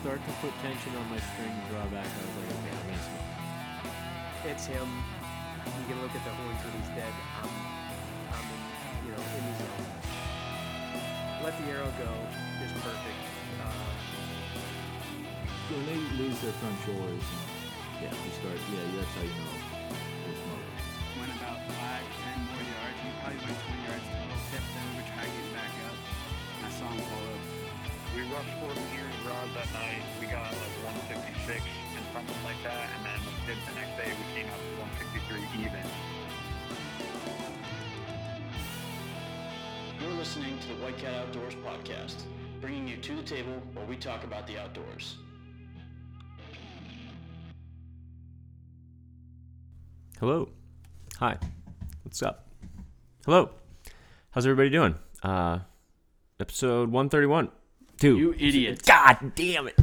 start to put tension on my string drawback, I was like, okay, I'm gonna smoke. It's him. You can look at the horns when he's dead. I'm, I'm in, you know, in the zone. Let the arrow go is perfect. Uh, So when they lose their front shoulders, and, yeah, you start. Yeah, that's how you know they're smoking. went about five, ten more yards. We probably went 20 yards total. Tipped them. We tried getting back up. I saw him pull up. We rushed 40 years rods that night. We got like 156 and something like that. And then the next day we came out to 163 even. You're listening to the White Cat Outdoors podcast, bringing you to the table where we talk about the outdoors. Hello. Hi. What's up? Hello. How's everybody doing? Uh, episode 131. Two. You idiot. God damn it.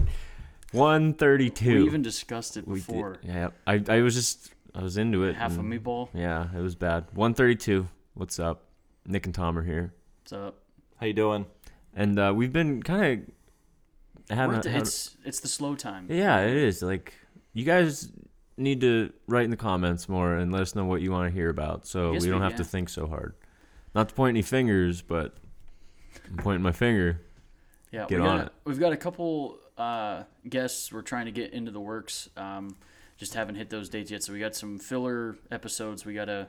132. We even discussed it before. Yeah. I, I was just, I was into it. Half a and- meatball. Yeah, it was bad. 132. What's up? Nick and Tom are here. What's up? How you doing? And uh, we've been kind of having the- having- it's it's the slow time. Yeah, it is. Like you guys need to write in the comments more and let us know what you want to hear about, so we don't we- have to think so hard. Not to point any fingers, but I'm pointing my finger. Yeah, Get we on got, it. We've got a couple uh, guests we're trying to get into the works. Um, just haven't hit those dates yet. So we got some filler episodes we got to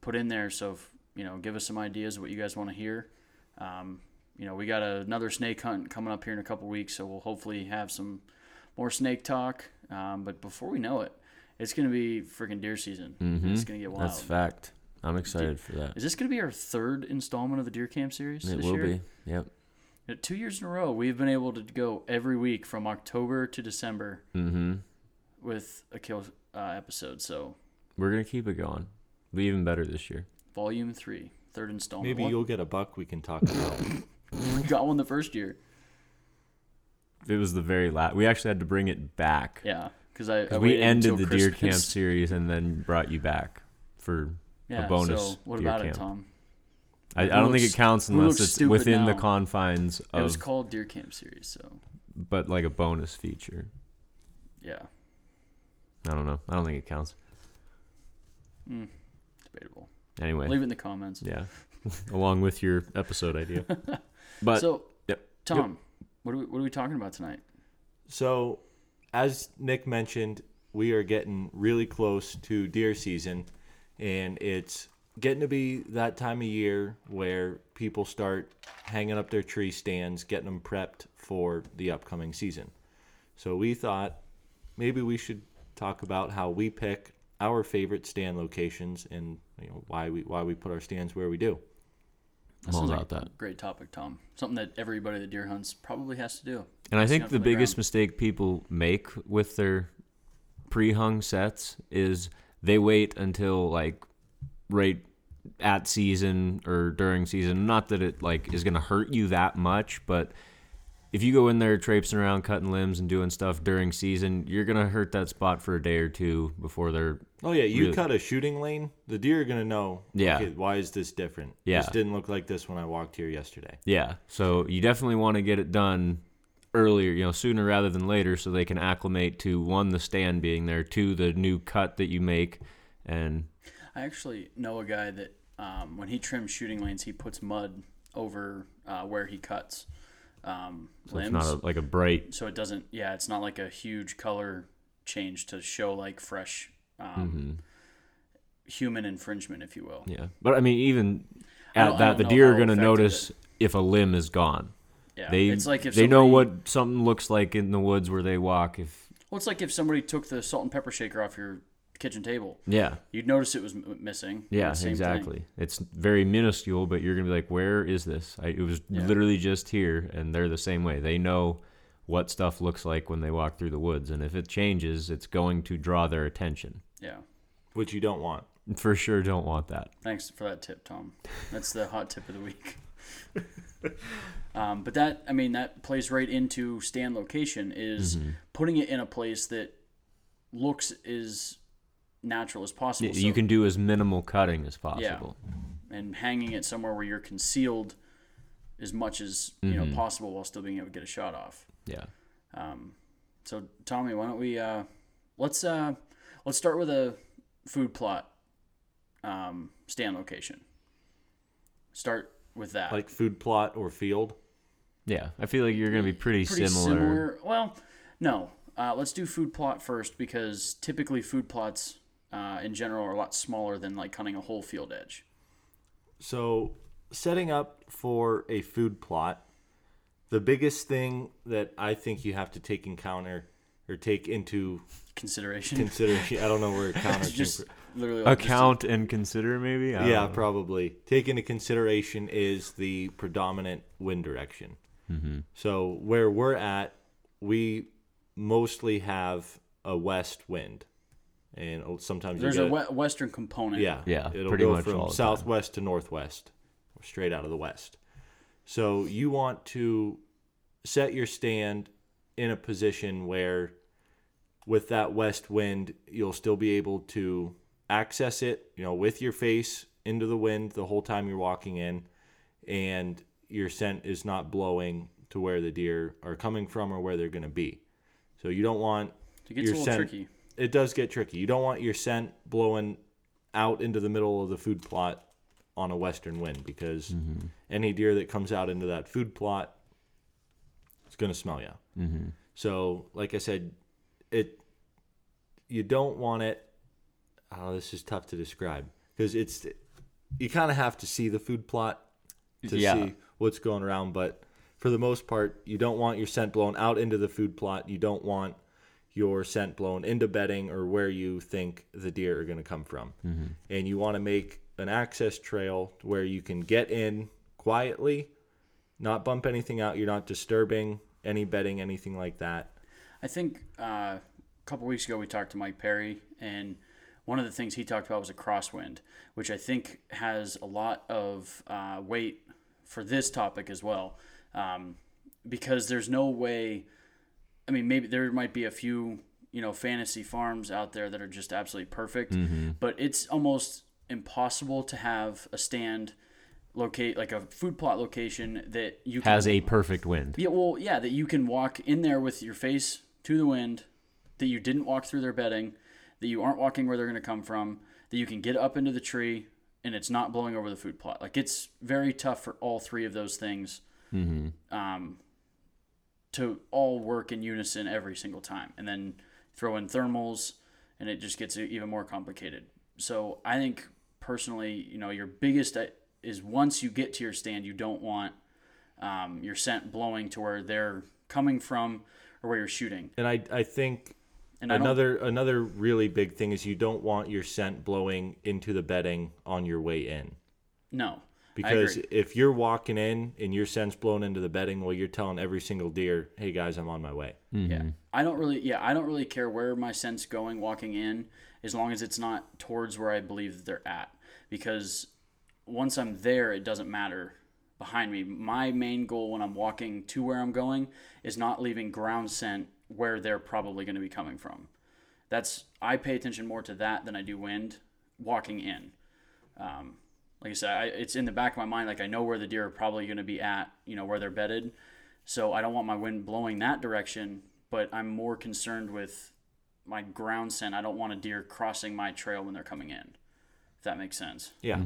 put in there. So if, you know, give us some ideas of what you guys want to hear. Um, you know, we got another snake hunt coming up here in a couple weeks, so we'll hopefully have some more snake talk. Um, but before we know it, it's gonna be freaking deer season. It's gonna get wild. Mm-hmm. That's fact. I'm excited for that. Is this gonna be our third installment of the Deer Camp series? It this will year? be. Yep. Uh, Two years in a row, we've been able to go every week from October to December Mm-hmm. with a kill uh, episode. So, We're gonna keep it going. Be even better this year. volume three, third installment. Maybe One- you'll get a buck we can talk about. we got one the first year. It was the very last. We actually had to bring it back. Yeah, because I, I 'Cause we ended until the deer camp series and then brought you back for Yeah, a bonus. So what deer about camp. it, Tom? I, I don't think it counts unless it's stupid within the now? confines It was of, called Deer Camp series. So but like a bonus feature. yeah, I don't know. I don't think it counts. mm, debatable. Anyway, Leave it in the comments. yeah, along with your episode idea. But so, yep. Tom, what are we what are we talking about tonight? So, as Nick mentioned, we are getting really close to deer season, and it's getting to be that time of year where people start hanging up their tree stands, getting them prepped for the upcoming season. So, we thought maybe we should talk about how we pick our favorite stand locations and you know why we why we put our stands where we do. I'm all sounds about like that. Great topic, Tom. Something that everybody that deer hunts probably has to do. And I think the the biggest ground. mistake people make with their pre-hung sets is they wait until like right at season or during season. Not that it like is gonna hurt you that much, but if you go in there traipsing around cutting limbs and doing stuff during season, you're gonna hurt that spot for a day or two before they're Oh yeah, you Really- cut a shooting lane, the deer are gonna know. Yeah. okay, why is this different? Yeah. This didn't look like this when I walked here yesterday. Yeah. So you definitely want to get it done earlier, you know, sooner rather than later so they can acclimate to one the stand being there, two the new cut that you make and I actually know a guy that um, when he trims shooting lanes, he puts mud over uh, where he cuts um, so it's not a, like a bright so it doesn't. Yeah, it's not like a huge color change to show like fresh um, Mm-hmm. human infringement, if you will. yeah. But I mean even at that the deer are going to notice if a limb is gone. Yeah, They it's like if they know what something looks like in the woods where they walk if Well, it's like if somebody took the salt and pepper shaker off your kitchen table, yeah. you'd notice it was m- missing. Yeah, Same thing. exactly. It's very minuscule, but you're gonna be like, "Where is this?" I, it was Yeah. literally just here, and they're the same way. They know what stuff looks like when they walk through the woods, and if it changes, it's going to draw their attention. Yeah. Which you don't want. For sure, don't want that. Thanks for that tip, Tom. That's the hot tip of the week. um, but that, I mean, that plays right into stand location is Mm-hmm. putting it in a place that looks as natural as possible. you So- can do as minimal cutting as yeah, possible. and hanging it somewhere where you're concealed as much as you Mm-hmm. know possible while still being able to get a shot off. Yeah. Um, So Tommy, why don't we uh, let's uh, let's start with a food plot um, stand location. Start with that. Like food plot or field. Yeah, I feel like you're gonna be pretty, pretty similar. similar. Well, no. Uh, let's do food plot first because typically food plots uh, in general are a lot smaller than like cutting a whole field edge. So, setting up for a food plot, the biggest thing that I think you have to take in counter or take into Consideration. consideration, I don't know where counter just from. literally like, just a- Account and consider maybe. I Yeah, probably. Take into consideration is the predominant wind direction. Mm-hmm. So where we're at, we mostly have a west wind, and sometimes there's you a get we- western component. yeah, Yeah, It'll pretty go much all from the time. southwest to northwest, or straight out of the west. So you want to set your stand in a position where, with that west wind, you'll still be able to access it. You know, with your face into the wind the whole time you're walking in, and your scent is not blowing to where the deer are coming from or where they're going to be. So you don't want It gets your a little scent- tricky. It does get tricky. You don't want your scent blowing out into the middle of the food plot on a western wind because any deer that comes out into that food plot is going to smell you. Mm-hmm. So, like I said, it you don't want it. Oh, this is tough to describe because it's you kind of have to see the food plot to Yeah. see what's going around. But for the most part, you don't want your scent blown out into the food plot. You don't want your scent blown into bedding or where you think the deer are going to come from. And you want to make an access trail where you can get in quietly, not bump anything out. You're not disturbing any bedding, anything like that. I think uh, a couple weeks ago we talked to Mike Perry, and one of the things he talked about was a crosswind, which I think has a lot of uh, weight for this topic as well, um, because there's no way. I mean, maybe there might be a few, you know, fantasy farms out there that are just absolutely perfect, but it's almost impossible to have a stand locate like a food plot location that you can Has a perfect wind. yeah, well, yeah, that you can walk in there with your face to the wind, that you didn't walk through their bedding, that you aren't walking where they're going to come from, that you can get up into the tree and it's not blowing over the food plot. Like it's very tough for all three of those things um, to all work in unison every single time. And then throw in thermals and it just gets even more complicated. So I think personally, you know, your biggest uh, is once you get to your stand, you don't want um, your scent blowing to where they're coming from or where you're shooting. And I, I think And I another another really big thing is you don't want your scent blowing into the bedding on your way in. No, Because if you're walking in and your scent's blown into the bedding, well, you're telling every single deer, "Hey guys, I'm on my way." Yeah, I don't really. Yeah, I don't really care where my scent's going walking in, as long as it's not towards where I believe that they're at. Because once I'm there, it doesn't matter behind me. My main goal when I'm walking to where I'm going is not leaving ground scent where they're probably going to be coming from. That's I pay attention more to that than I do wind walking in. Um, like I said, I, it's in the back of my mind. Like I know where the deer are probably going to be at, you know, where they're bedded. So I don't want my wind blowing that direction, but I'm more concerned with my ground scent. I don't want a deer crossing my trail when they're coming in. If that makes sense. Yeah.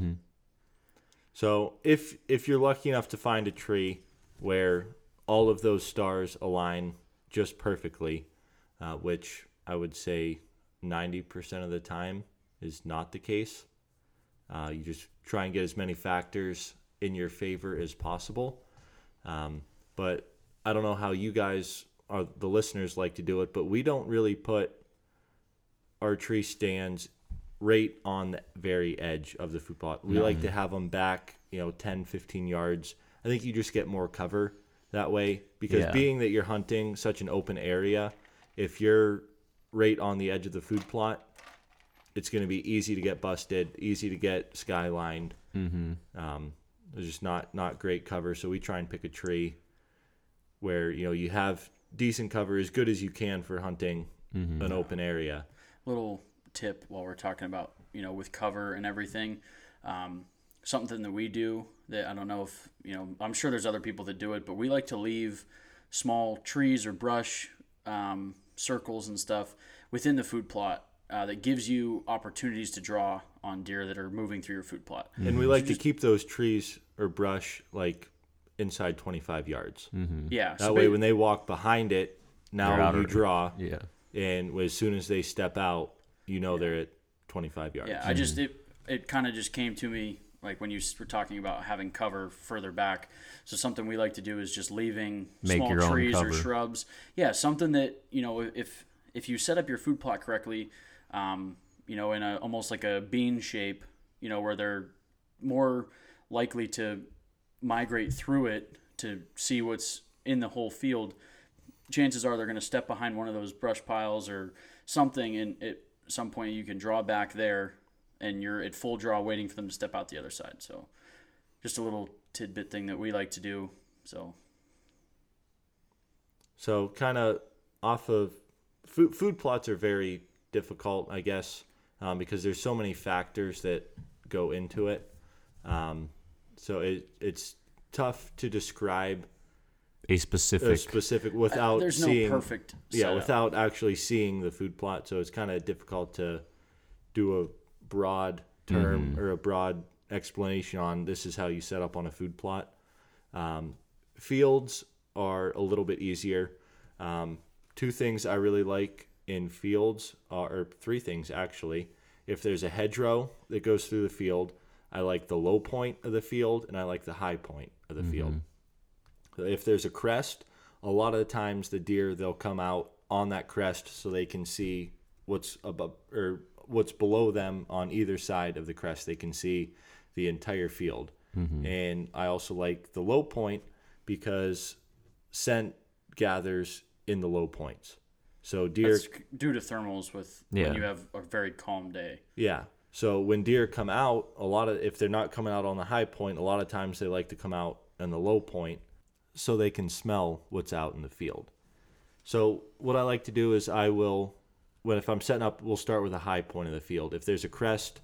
So if if you're lucky enough to find a tree where all of those stars align just perfectly, uh, which I would say 90% of the time is not the case, uh, you just try and get as many factors in your favor as possible. Um, but I don't know how you guys or the listeners like to do it, but we don't really put our tree stands right on the very edge of the food plot. We like to have them back, you know, 10, 15 yards. I think you just get more cover that way because Yeah. being that you're hunting such an open area, if you're right on the edge of the food plot, it's going to be easy to get busted, easy to get skylined. Mm-hmm. Um, there's just not not great cover, so we try and pick a tree where you know you have decent cover as good as you can for hunting an open area. little tip while we're talking about you know with cover and everything um, something that we do that i don't know if you know i'm sure there's other people that do it but we like to leave small trees or brush um, circles and stuff within the food plot uh, that gives you opportunities to draw on deer that are moving through your food plot. And we like to keep those trees or brush like inside 25 yards. Yeah. That so way, ba- when they walk behind it, now you of- draw, Yeah. and as soon as they step out, you know they're at 25 yards. Yeah, I just it it kind of just came to me like when you were talking about having cover further back. So something we like to do is just leaving Make small trees or shrubs. Yeah, something that you know if if you set up your food plot correctly, um, you know, in a almost like a bean shape, you know, where they're more likely to migrate through it to see what's in the whole field. Chances are they're going to step behind one of those brush piles or something, and at some point you can draw back there, and you're at full draw waiting for them to step out the other side. So, just a little tidbit thing that we like to do. So, So kind of off of food, food plots are very difficult, I guess, um, because there's so many factors that go into it. Um, so it it's tough to describe A a specific. specific without there's no seeing perfect yeah setup. without actually seeing the food plot. So it's kind of difficult to do a broad term or a broad explanation on this is how you set up on a food plot. Um, fields are a little bit easier. Um, two things I really like in fields are or three things actually. If there's a hedgerow that goes through the field, I like the low point of the field and I like the high point of the field. Mm-hmm. If there's a crest, a lot of the times the deer they'll come out on that crest so they can see what's above or what's below them on either side of the crest. They can see the entire field. Mm-hmm. And I also like the low point because scent gathers in the low points. So deer that's due to thermals with Yeah. when you have a very calm day. Yeah. So when deer come out, a lot of if they're not coming out on the high point, a lot of times they like to come out on the low point so they can smell what's out in the field. So what I like to do is I will when if I'm setting up, we'll start with a high point of the field. If there's a crest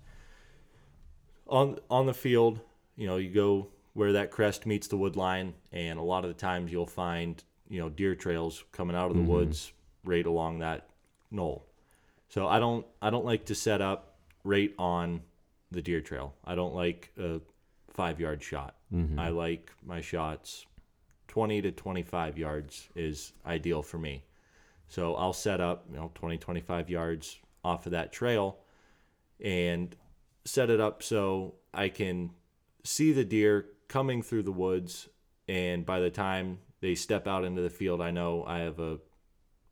on on the field, you know, you go where that crest meets the wood line and a lot of the times you'll find, you know, deer trails coming out of the mm-hmm. woods right along that knoll. So I don't I don't like to set up right on the deer trail. I don't like a five yard shot. Mm-hmm. I like my shots twenty to twenty five yards is ideal for me. So I'll set up, you know, 20, 25 yards off of that trail and set it up so I can see the deer coming through the woods. And by the time they step out into the field, I know I have a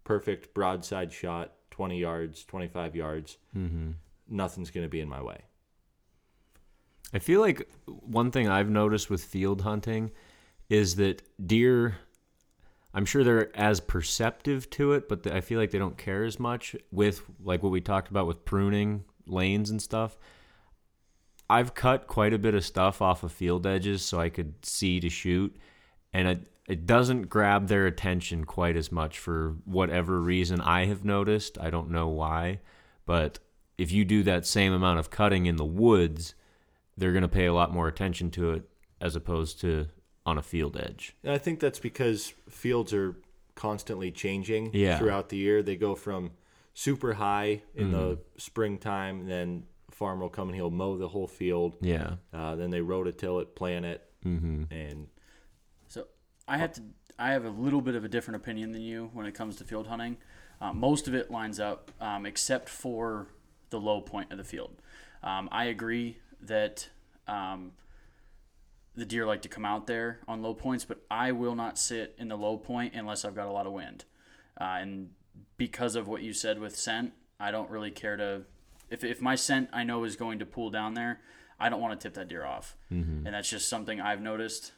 perfect broadside shot, 20 yards, 25 yards. Mm-hmm. Nothing's going to be in my way. I feel like one thing I've noticed with field hunting is that deer, I'm sure they're as perceptive to it, but I feel like they don't care as much with like what we talked about with pruning lanes and stuff. I've cut quite a bit of stuff off of field edges so I could see to shoot, and it it doesn't grab their attention quite as much for whatever reason I have noticed. I don't know why, but if you do that same amount of cutting in the woods, they're going to pay a lot more attention to it as opposed to on a field edge. And I think that's because fields are constantly changing Yeah. throughout the year. They go from super high in the Mm-hmm. springtime, then farmer will come and he'll mow the whole field. Yeah. Uh, then they rototill it, plant it, mm-hmm. and I have to. I have a little bit of a different opinion than you when it comes to field hunting. Uh, most of it lines up, um, except for the low point of the field. Um, I agree that um, the deer like to come out there on low points, but I will not sit in the low point unless I've got a lot of wind. Uh, and because of what you said with scent, I don't really care to. If, if my scent I know is going to pull down there, I don't want to tip that deer off. And that's just something I've noticed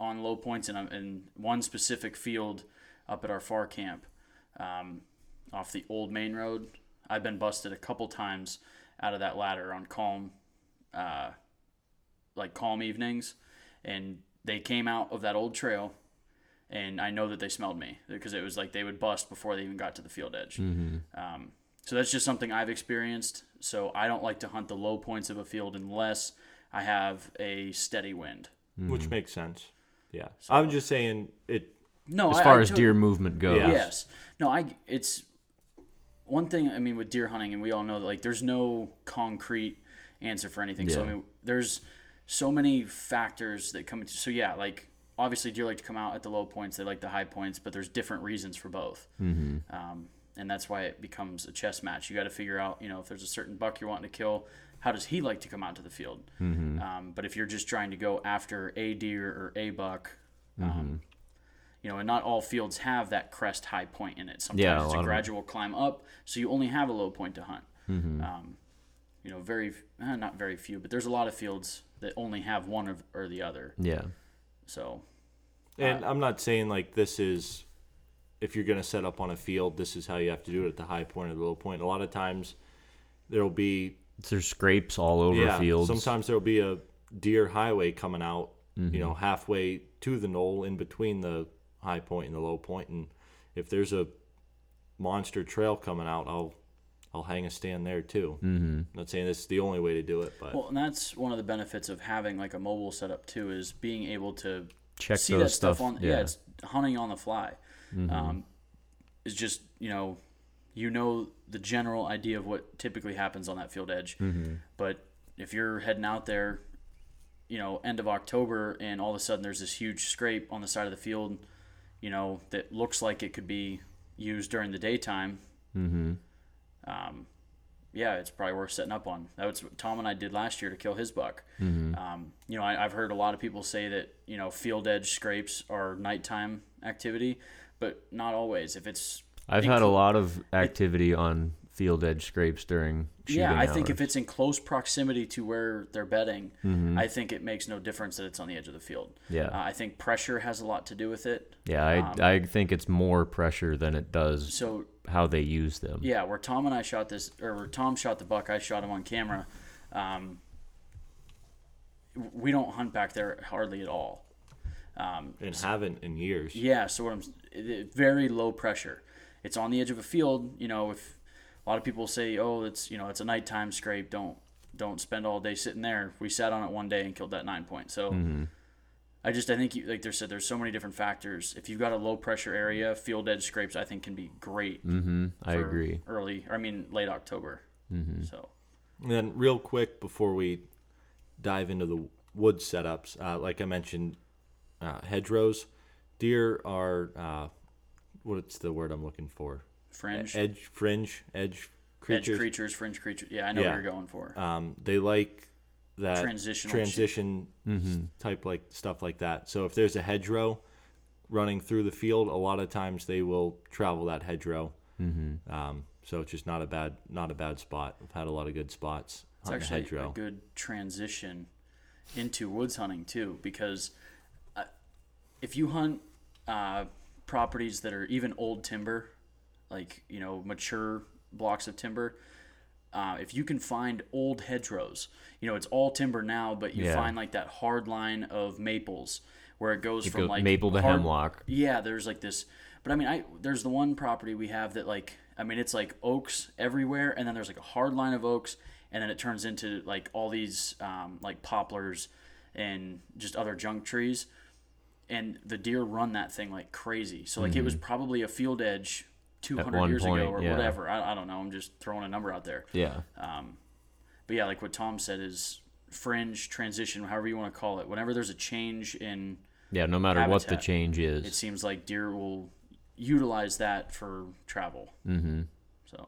on low points in, in one specific field up at our far camp um, off the old main road. I've been busted a couple times out of that ladder on calm, uh, like calm evenings, and they came out of that old trail, and I know that they smelled me because it was like they would bust before they even got to the field edge. Um, so that's just something I've experienced. So I don't like to hunt the low points of a field unless I have a steady wind. which makes sense. Yeah, I'm just saying it. No, As I- far I as tot- deer movement goes. Yeah. Yes. No, I. It's one thing I mean with deer hunting, and we all know that like there's no concrete answer for anything. So I mean, there's so many factors that come into. So yeah, like obviously deer like to come out at the low points, they like the high points, but there's different reasons for both. Mm-hmm. Um, and that's why it becomes a chess match. You got to figure out, you know, if there's a certain buck you're wanting to kill, how does he like to come out to the field? Mm-hmm. Um, but if you're just trying to go after a deer or a buck, Mm-hmm. um, you know, and not all fields have that crest high point in it. Sometimes Yeah, a it's a gradual climb up, so you only have a low point to hunt. Mm-hmm. Um, you know, very eh, not very few, but there's a lot of fields that only have one of, or the other. Yeah. So And I'm not saying like this is if you're going to set up on a field, this is how you have to do it at the high point or the low point. A lot of times there'll be There's scrapes all over yeah, fields. sometimes there'll be a deer highway coming out, Mm-hmm. you know, halfway to the knoll in between the high point and the low point. point and if there's a monster trail coming out, I'll I'll hang a stand there too. Mm-hmm. Not saying this is the only way to do it, but well, and that's one of the benefits of having like a mobile setup too is being able to Check see those that stuff, stuff, on. Yeah. yeah. it's hunting on the fly. Um, it's just you know, you know the general idea of what typically happens on that field edge. But if you're heading out there, you know, end of October, and all of a sudden there's this huge scrape on the side of the field, you know, that looks like it could be used during the daytime. Mm-hmm. Um, yeah, it's probably worth setting up on. That was what Tom and I did last year to kill his buck. Um, you know, I, I've heard a lot of people say that you know field edge scrapes are nighttime activity, but not always. If it's I've in had a lot of activity on field edge scrapes during shooting yeah, I think if it's in close proximity to where they're bedding, Mm-hmm. I think it makes no difference that it's on the edge of the field. Yeah. uh, I think pressure has a lot to do with it. yeah, I um, I think it's more pressure than it does So how they use them. yeah, where Tom and I shot this, or where Tom shot the buck, I shot him on camera. Um, we don't hunt back there hardly at all. Um, and haven't in years. Yeah, so what I'm it- it- very low pressure. It's on the edge of a field. You know, if a lot of people say, "Oh, it's you know, it's a nighttime scrape," don't don't spend all day sitting there. We sat on it one day and killed that nine point. So. I just I think you, like they said there's so many different factors. If you've got a low pressure area, field edge scrapes I think can be great. Mm-hmm. I agree. Early, or I mean late October. Mm-hmm. So And then, real quick before we dive into the wood setups, uh, like I mentioned, uh, hedgerows, deer are uh, what's the word I'm looking for? fringe, Edge, fringe, edge edge creatures. creatures, fringe creatures. Yeah, I know Yeah. what you're going for. Um, they like that Transitional transition Mm-hmm. type like stuff like that. So if there's a hedgerow running through the field, a lot of times they will travel that hedgerow. Mm-hmm. Um, so it's just not a bad not a bad spot. I've had a lot of good spots It's on actually hedgerow. a good transition into woods hunting too, because uh, if you hunt uh, properties that are even old timber, like you know mature blocks of timber, uh, if you can find old hedgerows, you know it's all timber now, but you Yeah. find like that hard line of maples where it goes from go- like maple to hard- hemlock. Yeah, there's like this, but I mean, I there's the one property we have that like I mean it's like oaks everywhere, and then there's like a hard line of oaks, and then it turns into like all these um, like poplars and just other junk trees, and the deer run that thing like crazy. So like it was probably a field edge 200 Mm-hmm. one years ago or yeah. whatever. I, I don't know. I'm just throwing a number out there. Yeah. Um, But yeah, like what Tom said is fringe transition, however you want to call it. Whenever there's a change in Yeah. No matter what the change is. it seems like deer will utilize that for travel. Mm-hmm. So,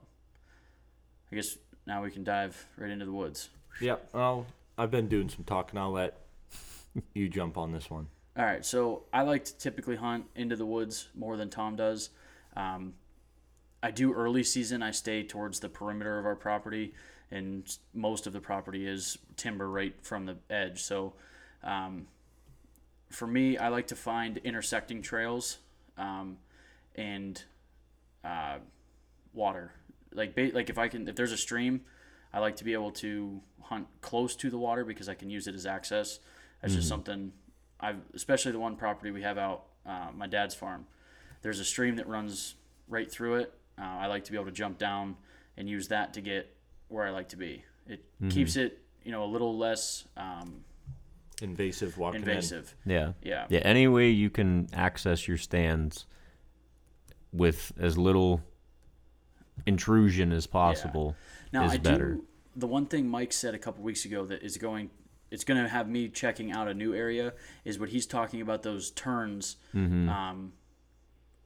I guess now we can dive right into the woods. Yep. Well, I've been doing some talking. I'll let you jump on this one. All right, so I like to typically hunt into the woods more than Tom does. Um, I do early season. I stay towards the perimeter of our property, and most of the property is timber right from the edge. So, um, for me, I like to find intersecting trails um, and uh, water. Like ba- like if I can, if there's a stream, I like to be able to hunt close to the water because I can use it as access. That's just something I've, especially the one property we have out uh, my dad's farm. There's a stream that runs right through it. Uh, I like to be able to jump down and use that to get where I like to be. It keeps it, you know, a little less um, Invasive walking in. invasive. Yeah. Yeah. Yeah. Any way you can access your stands with as little intrusion as possible Now is I better. do. The one thing Mike said a couple weeks ago that is going, it's going to have me checking out a new area is what he's talking about those turns, Mm-hmm. um,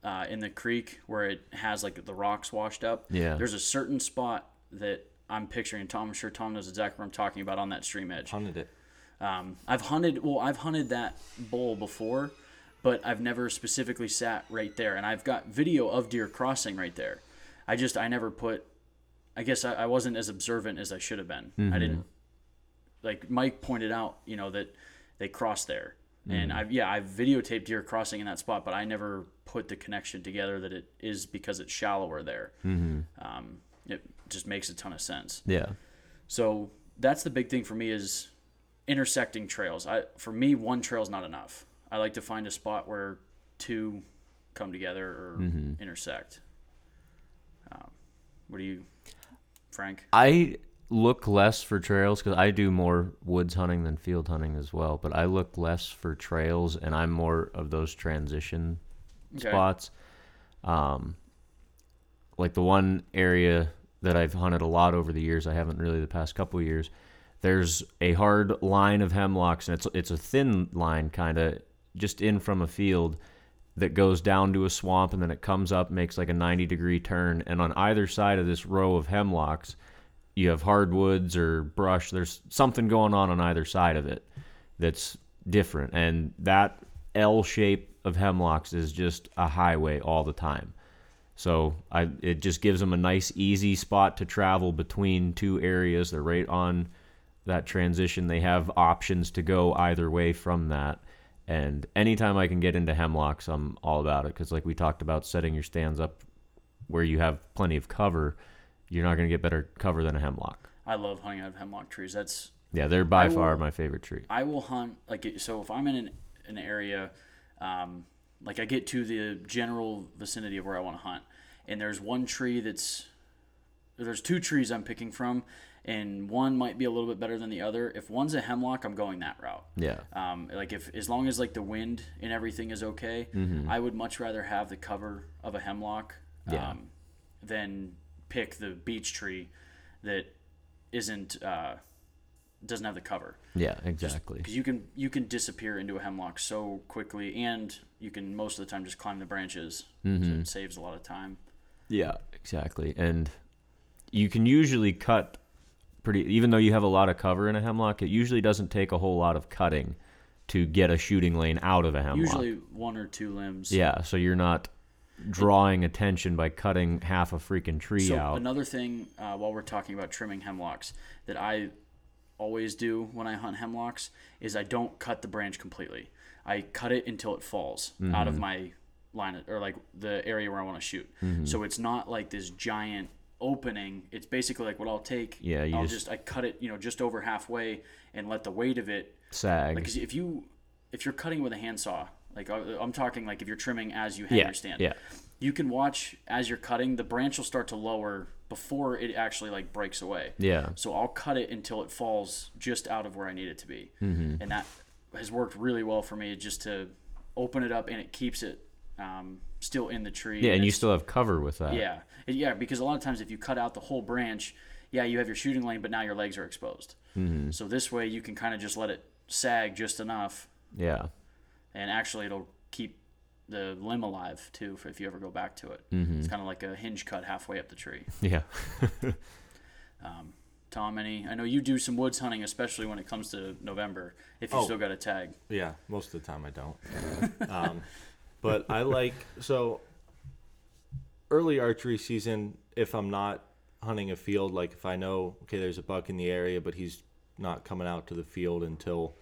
uh, in the creek where it has like the rocks washed up. Yeah. There's a certain spot that I'm picturing. Tom, I'm sure Tom knows exactly what I'm talking about on that stream edge. Hunted it. Um, I've hunted. Well, I've hunted that bowl before, but I've never specifically sat right there. And I've got video of deer crossing right there. I just I never put. I guess I, I wasn't as observant as I should have been. I didn't. Like Mike pointed out, you know that they crossed there, and I've yeah I've videotaped deer crossing in that spot, but I never put the connection together that it is because it's shallower there. Um, it just makes a ton of sense. Yeah. So that's the big thing for me is intersecting trails. I for me one trail's not enough. I like to find a spot where two come together or intersect. Um, what do you, Frank? I look less for trails because I do more woods hunting than field hunting as well. But I look less for trails, and I'm more of those transition Okay. spots. Um, like the one area that I've hunted a lot over the years. I haven't really the past couple years. There's a hard line of hemlocks, and it's it's a thin line, kind of just in from a field that goes down to a swamp, and then it comes up, makes like a 90 degree turn, and on either side of this row of hemlocks, you have hardwoods or brush. There's something going on on either side of it that's different, and that L shape of hemlocks is just a highway all the time. So I it just gives them a nice easy spot to travel between two areas. They're right on that transition. They have options to go either way from that. And anytime I can get into hemlocks, I'm all about it because like we talked about setting your stands up where you have plenty of cover, you're not going to get better cover than a hemlock. I love hunting out of hemlock trees. That's Yeah, they're by I far will- my favorite tree. I will hunt like so if I'm in an, an area, um, like I get to the general vicinity of where I want to hunt, and there's one tree that's there's two trees I'm picking from, and one might be a little bit better than the other. If one's a hemlock, I'm going that route. Yeah. Um, like if as long as like the wind and everything is okay, I would much rather have the cover of a hemlock Yeah. um, than pick the beech tree that isn't uh, doesn't have the cover Yeah, exactly. because you can you can disappear into a hemlock so quickly, and you can most of the time just climb the branches. So it saves a lot of time. Yeah, exactly. And you can usually cut pretty even though you have a lot of cover in a hemlock, it usually doesn't take a whole lot of cutting to get a shooting lane out of a hemlock. Usually one or two limbs. Yeah, so you're not drawing attention by cutting half a freaking tree So out. another thing, uh, while we're talking about trimming hemlocks, that I always do when I hunt hemlocks is I don't cut the branch completely. I cut it until it falls out Mm-hmm. of my line of, or like the area where I want to shoot. Mm-hmm. So it's not like this giant opening. It's basically like what I'll take. Yeah, you I'll just- just I cut it, you know, just over halfway and let the weight of it Sag. like 'cause if you if you're cutting with a handsaw, like I- I'm talking like if you're trimming as you hang Yeah, your stand, yeah. you can watch as you're cutting, the branch will start to lower before it actually like breaks away. Yeah. So I'll cut it until it falls just out of where I need it to be, Mm-hmm. and that has worked really well for me just to open it up and it keeps it um, still in the tree. yeah, and you still have cover with that. yeah, yeah, because a lot of times if you cut out the whole branch, yeah, you have your shooting lane, but now your legs are exposed. Mm-hmm. So this way you can kind of just let it sag just enough, Yeah. And actually it'll keep the limb alive too. For if you ever go back to it, it's kind of like a hinge cut halfway up the tree. Yeah. Tom, any? I know you do some woods hunting, especially when it comes to November. If you Oh. still got a tag, Yeah, most of the time I don't. um, but I like so early archery season. If I'm not hunting a field, like if I know okay, there's a buck in the area, but he's not coming out to the field until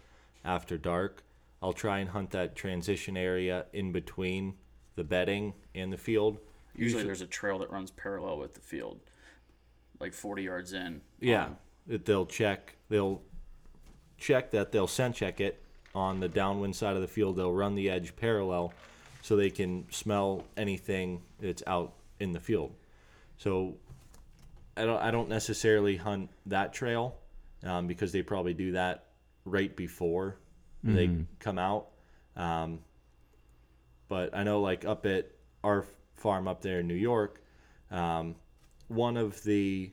after dark, I'll try and hunt that transition area in between the bedding and the field. usually there's a trail that runs parallel with the field, like 40 yards in. Yeah, Um, they'll check. They'll check that. They'll scent check it on the downwind side of the field. They'll run the edge parallel, so they can smell anything that's out in the field. So, I don't. I don't necessarily hunt that trail, um, because they probably do that right before they come out. Um, but I know, like up at our farm up there in New York, um, one of the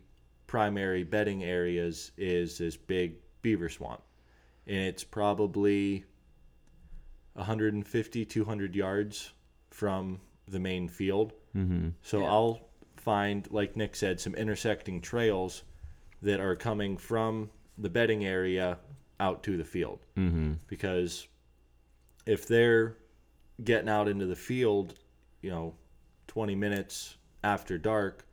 primary bedding areas is this big beaver swamp. And it's probably 150, 200 yards from the main field. Mm-hmm. So Yeah. I'll find, like Nick said, some intersecting trails that are coming from the bedding area out to the field. Mm-hmm. Because if they're getting out into the field, you know, 20 minutes after dark,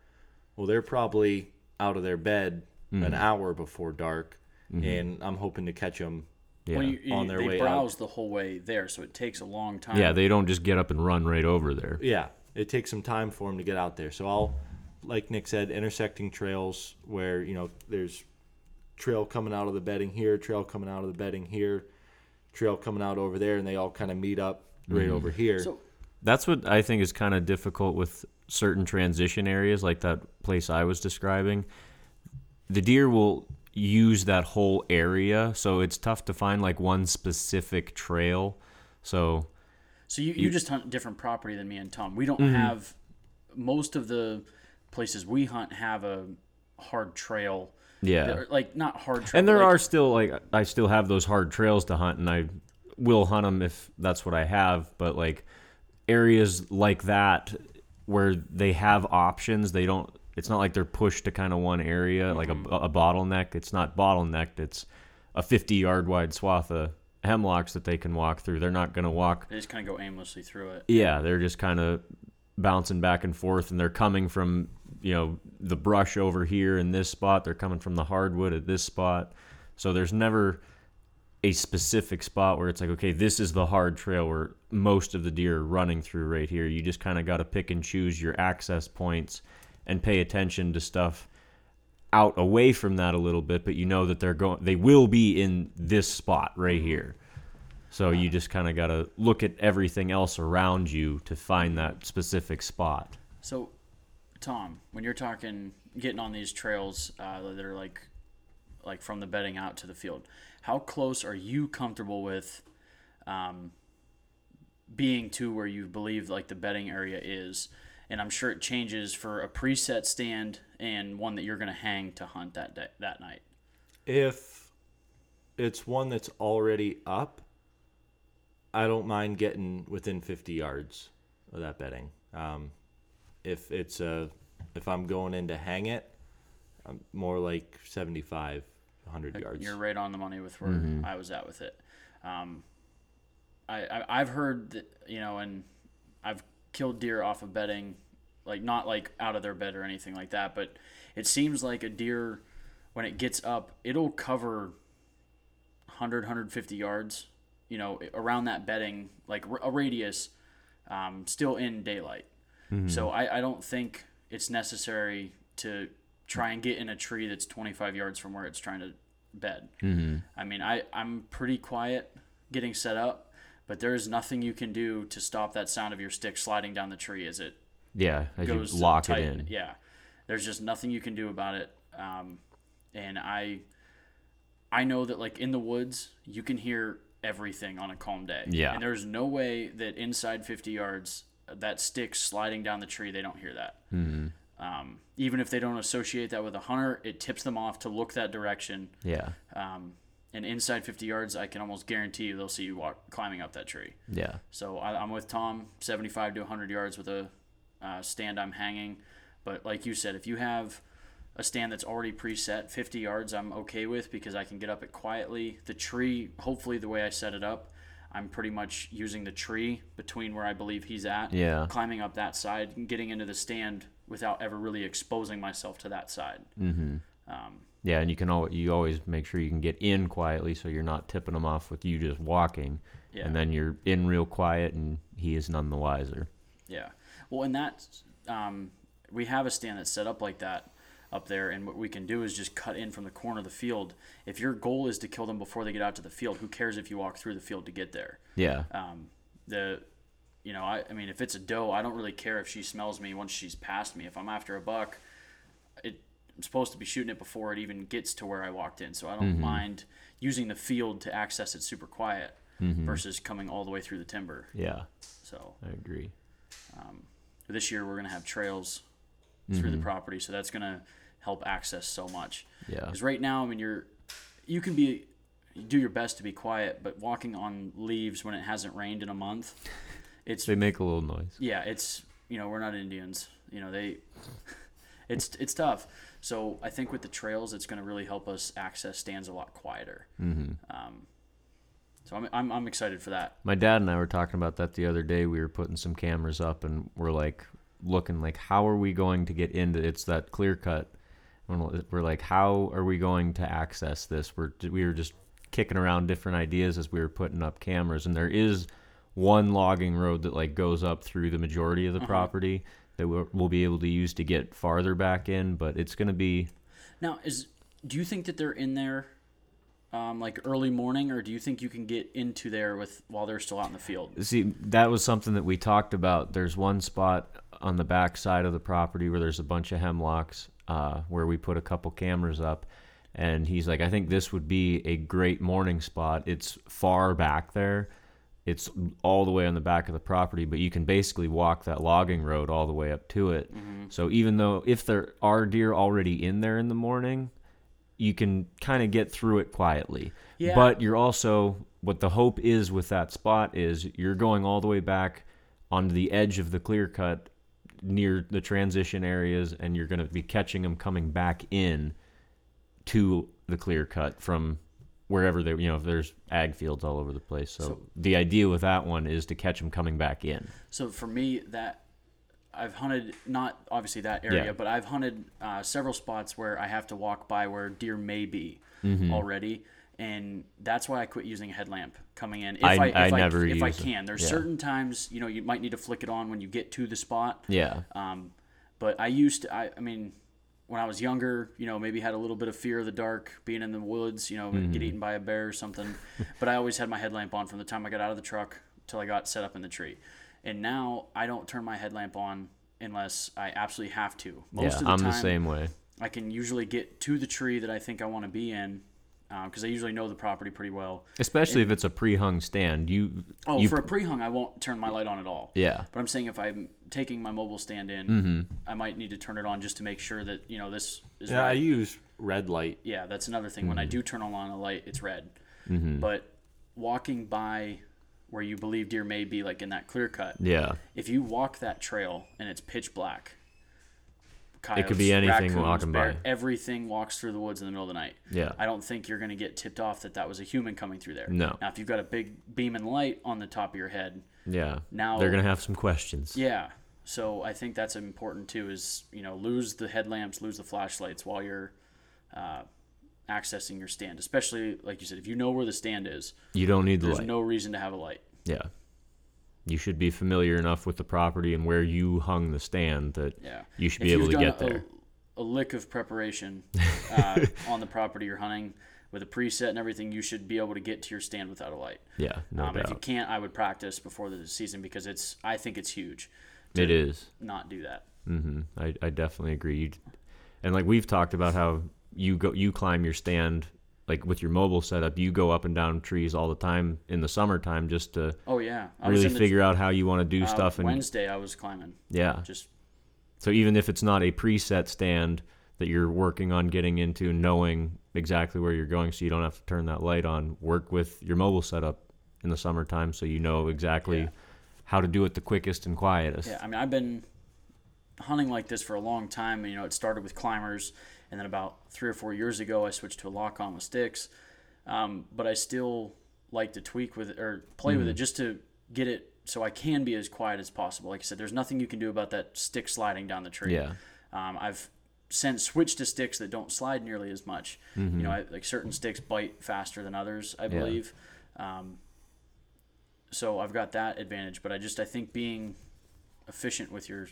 well, they're probably out of their bed an hour before dark. And I'm hoping to catch them. Yeah. When you, you, on their they way out. browse the whole way there, so it takes a long time. yeah, they don't just get up and run right over there. Yeah, it takes some time for them to get out there. So I'll, like Nick said, intersecting trails where you know there's trail coming out of the bedding here, trail coming out of the bedding here, trail coming out over there, and they all kind of meet up right over here. So That's what I think is kind of difficult with certain transition areas, like that place I was describing. The deer will use that whole area, so it's tough to find like one specific trail. So So you, you just hunt different property than me and Tom. We don't Mm-hmm. have most of the places we hunt have a hard trail. Yeah, like not hard trail. and there like, are still like I still have those hard trails to hunt, and I will hunt them if that's what I have. But like areas like that where they have options, they don't. It's not like they're pushed to kind of one area like a, mm-hmm. a bottleneck. It's not bottlenecked. It's a 50 yard wide swath of hemlocks that they can walk through. They're not going to walk they just kind of go aimlessly through it. yeah, they're just kind of bouncing back and forth, and they're coming from you know the brush over here in this spot. They're coming from the hardwood at this spot. So there's never a specific spot where it's like, okay, this is the hard trail where most of the deer are running through right here. You just kind of got to pick and choose your access points and pay attention to stuff out away from that a little bit, but you know that they're going they will be in this spot right here. So you just kind of got to look at everything else around you to find that specific spot. So, Tom, when you're talking getting on these trails uh, that are like like from the bedding out to the field, how close are you comfortable with um, being to where you believe like the bedding area is? And I'm sure it changes for a preset stand and one that you're going to hang to hunt that day, that night. if it's one that's already up, I don't mind getting within 50 yards of that bedding. Um, if it's a, if I'm going in to hang it, I'm more like 75, 100 yards. You're right on the money with where I was at with it. Um, I, I I've heard that you know, and I've killed deer off of bedding, like not like out of their bed or anything like that, but it seems like a deer when it gets up, it'll cover 100, 150 yards, you know, around that bedding, like a radius, um, still in daylight. So I, I don't think it's necessary to try and get in a tree that's 25 yards from where it's trying to bed. Mm-hmm. I mean, I, I'm pretty quiet getting set up, but there is nothing you can do to stop that sound of your stick sliding down the tree as it Yeah, as you goes to lock it in. Yeah, there's just nothing you can do about it. Um, and I, I know that like in the woods, you can hear everything on a calm day. Yeah. and there's no way that inside 50 yards, that stick sliding down the tree, they don't hear that. Mm-hmm. Um, even if they don't associate that with a hunter, it tips them off to look that direction. Yeah, Um, and inside 50 yards, I can almost guarantee you they'll see you walk climbing up that tree. yeah, So I, I'm with Tom, 75 to 100 yards with a uh, stand I'm hanging. But like you said, if you have a stand that's already preset, 50 yards, I'm okay with because I can get up it quietly. The tree, hopefully, the way I set it up, I'm pretty much using the tree between where I believe he's at, Yeah. climbing up that side, and getting into the stand without ever really exposing myself to that side. yeah. And you can always you always make sure you can get in quietly so you're not tipping them off with you just walking, Yeah. and then you're in real quiet and he is none the wiser. Yeah. Well, and that um, we have a stand that's set up like that up there, and what we can do is just cut in from the corner of the field. If your goal is to kill them before they get out to the field, who cares if you walk through the field to get there? Yeah, Um, the you know, I, I mean, if it's a doe, I don't really care if she smells me once she's past me. If I'm after a buck, it, I'm supposed to be shooting it before it even gets to where I walked in. So I don't mm-hmm. mind using the field to access it super quiet mm-hmm. versus coming all the way through the timber. yeah, So I agree. Um, this year we're gonna have trails through the mm-hmm. property, so that's gonna help access so much. Yeah. Because right now, I mean, you're you can be you do your best to be quiet, but walking on leaves when it hasn't rained in a month, it's They make a little noise. yeah, it's you know we're not Indians. You know they, it's it's tough. So I think with the trails, it's going to really help us access stands a lot quieter. Mm-hmm. Um, so I'm, I'm I'm excited for that. My dad and I were talking about that the other day. We were putting some cameras up, and we're like looking like, how are we going to get into? It's that clear cut. We're like, how are we going to access this? We're we were just kicking around different ideas as we were putting up cameras, and there is one logging road that like goes up through the majority of the property that we'll, we'll be able to use to get farther back in. But it's going to be Now, is do you think that they're in there, um, like early morning, or do you think you can get into there with while they're still out in the field? See, that was something that we talked about. There's one spot on the back side of the property where there's a bunch of hemlocks uh, where we put a couple cameras up. And he's like, I think this would be a great morning spot. It's far back there. It's all the way on the back of the property, but you can basically walk that logging road all the way up to it. So even though if there are deer already in there in the morning, you can kind of get through it quietly. Yeah. But you're also what the hope is with that spot is you're going all the way back onto the edge of the clear cut near the transition areas and you're going to be catching them coming back in to the clear cut from wherever they you know if there's ag fields all over the place so, So- the idea with that one is to catch them coming back in So for me, that I've hunted not obviously that area, Yeah. but I've hunted uh, several spots where I have to walk by where deer may be Mm-hmm. already, and that's why I quit using a headlamp coming in. If I- I, if I I, never if I it. can. There's Yeah. certain times you know you might need to flick it on when you get to the spot. yeah Um, but I used to, I, I mean, when I was younger, you know, maybe had a little bit of fear of the dark, being in the woods, you know, Mm-hmm. get eaten by a bear or something. but I always had my headlamp on from the time I got out of the truck till I got set up in the tree. And now I don't turn my headlamp on unless I absolutely have to. Most yeah of the time. i'm time, the same way I can usually get to the tree that I think I want to be in because I usually know the property pretty well. especially if it's a pre-hung stand you Oh, you, for a pre-hung, I won't turn my light on at all. yeah But I'm saying if I'm taking my mobile stand in, Mm-hmm. I might need to turn it on just to make sure that you know this is Yeah, I use red light. yeah, that's another thing. When I Mm-hmm. do turn on a light, it's red. But walking by where you believe deer may be, like in that clear cut, yeah if you walk that trail and it's pitch black, It could be anything raccoons, walking bear- by. Everything walks through the woods in the middle of the night. Yeah. I don't think you're going to get tipped off that that was a human coming through there. No. Now, if you've got a big beam and light on the top of your head, yeah Now- they're gonna have some questions yeah. So I think that's important too. Is you know lose the headlamps, lose the flashlights while you're uh, accessing your stand. Especially like you said, if you know where the stand is, you don't need the there's light There's no reason to have a light. Yeah. You should be familiar enough with the property and where you hung the stand that Yeah. you should If be able to get there. A lick of preparation uh, on the property you're hunting with a preset and everything, you should be able to get to your stand without a light. Yeah, no um, if you can't, I would practice before the season because it's. I think it's huge. It is. Not do that. Mm-hmm. I, I definitely agree. You, and like we've talked about how you go, you climb your stand like with your mobile setup. You go up and down trees all the time in the summertime just to Oh yeah, I really in the- figure out how you want to do uh, stuff. And Wednesday, I was climbing. yeah, Just So even if it's not a preset stand that you're working on getting into, knowing exactly where you're going, so you don't have to turn that light on, work with your mobile setup in the summertime, so you know exactly Yeah. how to do it the quickest and quietest. Yeah, I mean, I've been hunting like this for a long time. You know, it started with climbers, and then about three or four years ago, I switched to a lock on with sticks. Um, but I still like to tweak with it or play with it just to get it so I can be as quiet as possible. Like I said, there's nothing you can do about that stick sliding down the tree. Yeah. Um, I've since switched to sticks that don't slide nearly as much. You know, I, like certain sticks bite faster than others, I believe. Um, so I've got that advantage, but I just I think being efficient with your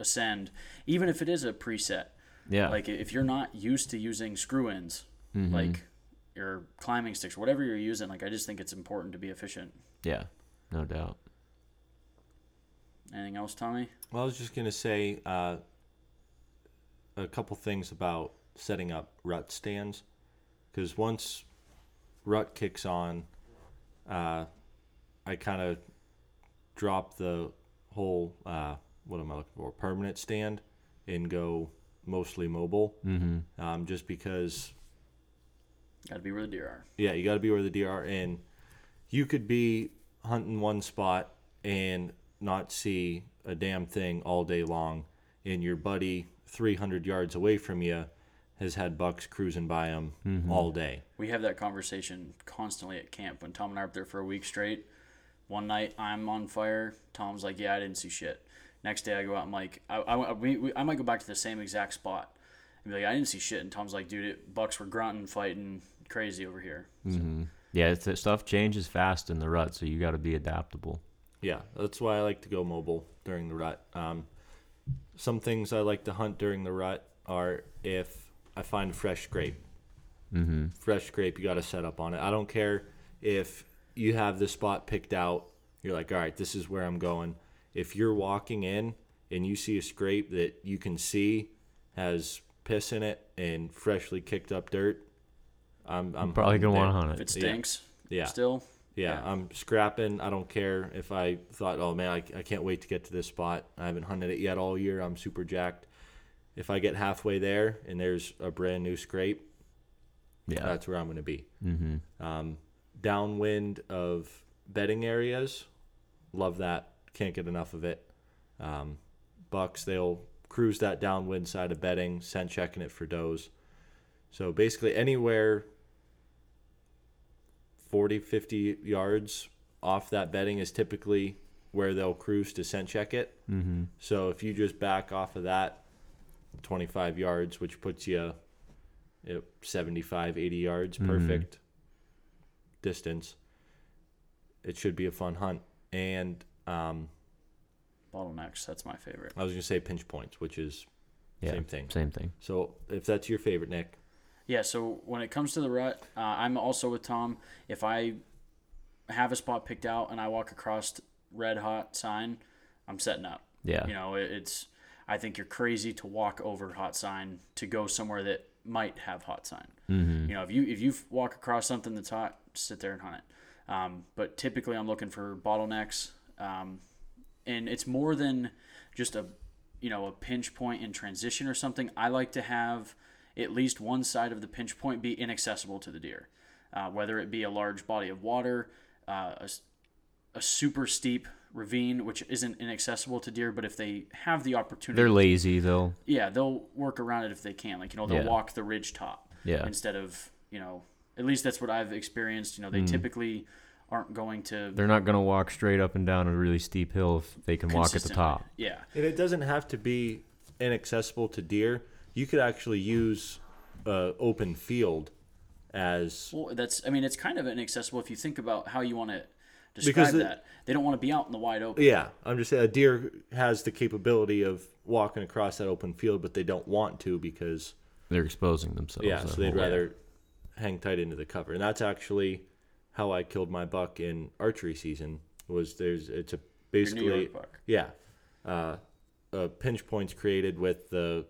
ascend, even if it is a preset, Yeah. like if you're not used to using screw ins, Mm-hmm. like your climbing sticks, whatever you're using, like I just think it's important to be efficient. yeah, no doubt. Anything else, Tommy? Well, I was just gonna say uh, a couple things about setting up rut stands, because once rut kicks on, uh, I kind of drop the whole uh, what am I looking for permanent stand and go mostly mobile. Mm-hmm. Um, just because Got to be where the deer are. yeah, you got to be where the deer are, and you could be hunting one spot and not see a damn thing all day long, and your buddy 300 yards away from you has had bucks cruising by him all day. We have that conversation constantly at camp when Tom and I are up there for a week straight. One night I'm on fire. Tom's like, "Yeah, I didn't see shit." Next day I go out. I'm like, I, I, we, we, I might go back to the same exact spot and be like, "I didn't see shit." And Tom's like, "Dude, it, bucks were grunting, fighting, crazy over here." Mm-hmm. Yeah, it's, stuff changes fast in the rut, so you got to be adaptable. Yeah, that's why I like to go mobile during the rut. Um, some things I like to hunt during the rut are if I find fresh scrape. Mm-hmm. Fresh scrape, you got to set up on it. I don't care if you have the spot picked out. You're like, all right, this is where I'm going. If you're walking in and you see a scrape that you can see has piss in it and freshly kicked up dirt, I'm, I'm Probably gonna want to hunt it. If it. it stinks, Yeah. still, Yeah, Yeah. I'm scrapping. I don't care if I thought, oh man, I, I can't wait to get to this spot. I haven't hunted it yet all year. I'm super jacked. If I get halfway there and there's a brand new scrape, Yeah. that's where I'm going to be. mm-hmm. Um, downwind of bedding areas, love that. Can't get enough of it. Um, bucks, they'll cruise that downwind side of bedding, scent checking it for does. So basically, anywhere 40, 50 yards off that bedding is typically where they'll cruise to scent check it. Mm-hmm. So if you just back off of that 25 yards, which puts you at 75, 80 yards, Mhm. perfect distance, it should be a fun hunt. And um, bottlenecks. That's my favorite. I was going to say pinch points, which is Yeah. same thing. Same thing. So if that's your favorite, Nick, Yeah, so when it comes to the rut, uh, I'm also with Tom. If I have a spot picked out and I walk across red hot sign, I'm setting up. Yeah. You know, it, it's. I think you're crazy to walk over hot sign to go somewhere that might have hot sign. Mm-hmm. You know, if you if you walk across something that's hot, sit there and hunt it. Um, but typically, I'm looking for bottlenecks, um, and it's more than just a you know a pinch point in transition or something. I like to have at least one side of the pinch point be inaccessible to the deer, uh, whether it be a large body of water, uh, a, a super steep ravine which isn't inaccessible to deer, but if they have the opportunity, They're lazy though. yeah, they'll work around it if they can. Like you know, they'll Yeah. walk the ridge top Yeah. instead of you know at least that's what I've experienced. You know, they Hmm. typically aren't going to They're not gonna walk straight up and down a really steep hill if they can walk at the top. Yeah, and it doesn't have to be inaccessible to deer. You could actually use uh, open field as well, that's I mean, it's kind of inaccessible if you think about how you want to Because describe the- that. They don't want to be out in the wide open. Yeah, I'm just saying a deer has the capability of walking across that open field, but they don't want to because They're exposing themselves. yeah, so they'd whole- rather hang tight into the cover, and that's actually how I killed my buck in archery season. Was there's it's a basically yeah, uh, a pinch points created with the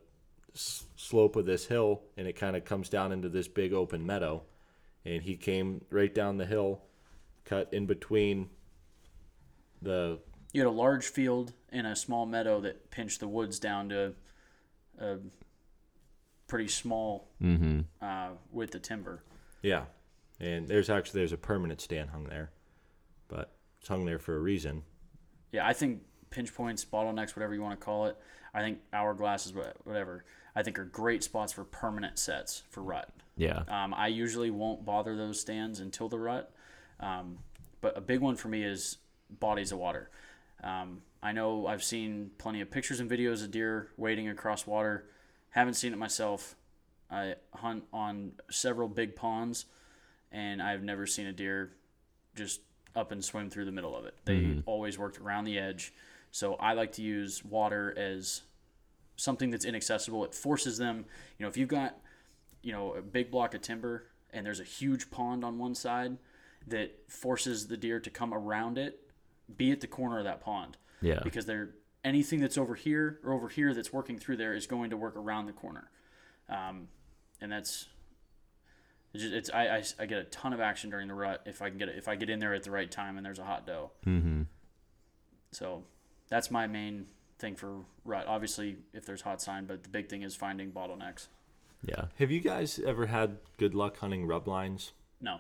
s- slope of this hill, and it kind of comes down into this big open meadow, and he came right down the hill, cut in between the You had a large field and a small meadow that pinched the woods down to a pretty small Mm-hmm. uh, width of timber. Yeah, and there's actually there's a permanent stand hung there, but it's hung there for a reason. Yeah, I think pinch points, bottlenecks, whatever you want to call it. I think hourglasses, whatever. I think are great spots for permanent sets for rut. Yeah. Um, I usually won't bother those stands until the rut, um, but a big one for me is bodies of water. Um, I know I've seen plenty of pictures and videos of deer wading across water. Haven't seen it myself. I hunt on several big ponds, and I've never seen a deer just up and swim through the middle of it. They always worked around the edge. So I like to use water as something that's inaccessible. It forces them, you know, if you've got, you know, a big block of timber and there's a huge pond on one side that forces the deer to come around it, be at the corner of that pond. Yeah. Because they're anything that's over here or over here that's working through there is going to work around the corner. Um, and that's it's, just, it's I, I, I get a ton of action during the rut if I can get it, if I get in there at the right time and there's a hot doe. Mm-hmm. So that's my main thing for rut. Obviously, if there's hot sign, but the big thing is finding bottlenecks. Yeah. Have you guys ever had good luck hunting rub lines? No,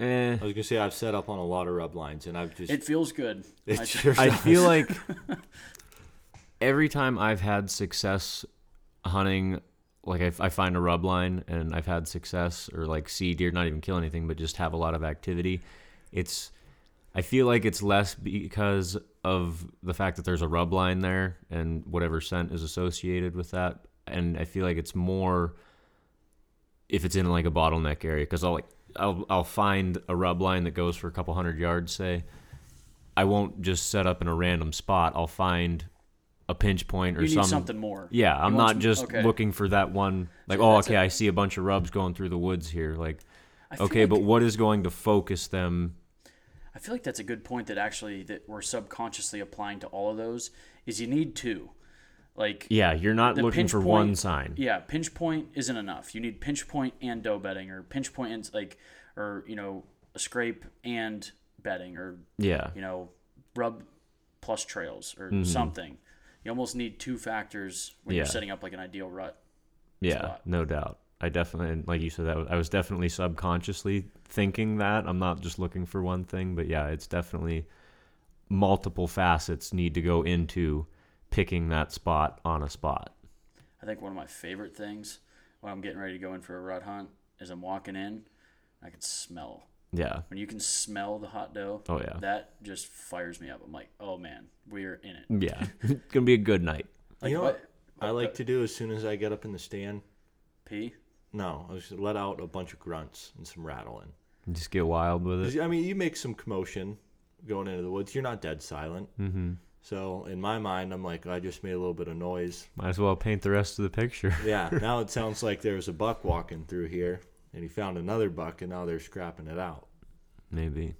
Eh. I was gonna say I've set up on a lot of rub lines, and I've just it feels good. it I- sure I feel like every time I've had success hunting, like I, I find a rub line and I've had success or like see deer, not even kill anything, but just have a lot of activity. It's, I feel like it's less because of the fact that there's a rub line there and whatever scent is associated with that. And I feel like it's more if it's in like a bottleneck area because I'll like I'll I'll find a rub line that goes for a couple hundred yards, say. I won't just set up in a random spot. I'll find a pinch point or you need some something more. Yeah, I'm not some- just okay. looking for that one. Like, So oh, okay, a- I see a bunch of rubs going through the woods here. Like, okay, like- but what is going to focus them? I feel like that's a good point that actually that we're subconsciously applying to all of those is you need two. Like Yeah, you're not looking for point- one sign. Yeah, pinch point isn't enough. You need pinch point and doe bedding, or pinch point and like, or you know, a scrape and bedding, or Yeah, you know, rub plus trails or Mm-hmm. something. You almost need two factors when you're setting up like an ideal rut. yeah, lot. no doubt. I definitely, and like you said, that was, I was definitely subconsciously thinking that. I'm not just looking for one thing, but yeah, it's definitely multiple facets need to go into picking that spot on a spot. I think one of my favorite things when I'm getting ready to go in for a rut hunt is I'm walking in, I can smell Yeah. when you can smell the hot doe. Oh yeah. That just fires me up. I'm like, oh man, we're in it. Yeah. it's gonna be a good night. Like, you know what what- I like to do as soon as I get up in the stand? Pee. No, I just let out a bunch of grunts and some rattling. And Just get wild with it. I mean, you make some commotion going into the woods. You're not dead silent. Mm-hmm. So in my mind, I'm like, I just made a little bit of noise. Might as well paint the rest of the picture. Yeah. now it sounds like there was a buck walking through here, and he found another buck, and now they're scrapping it out. Maybe.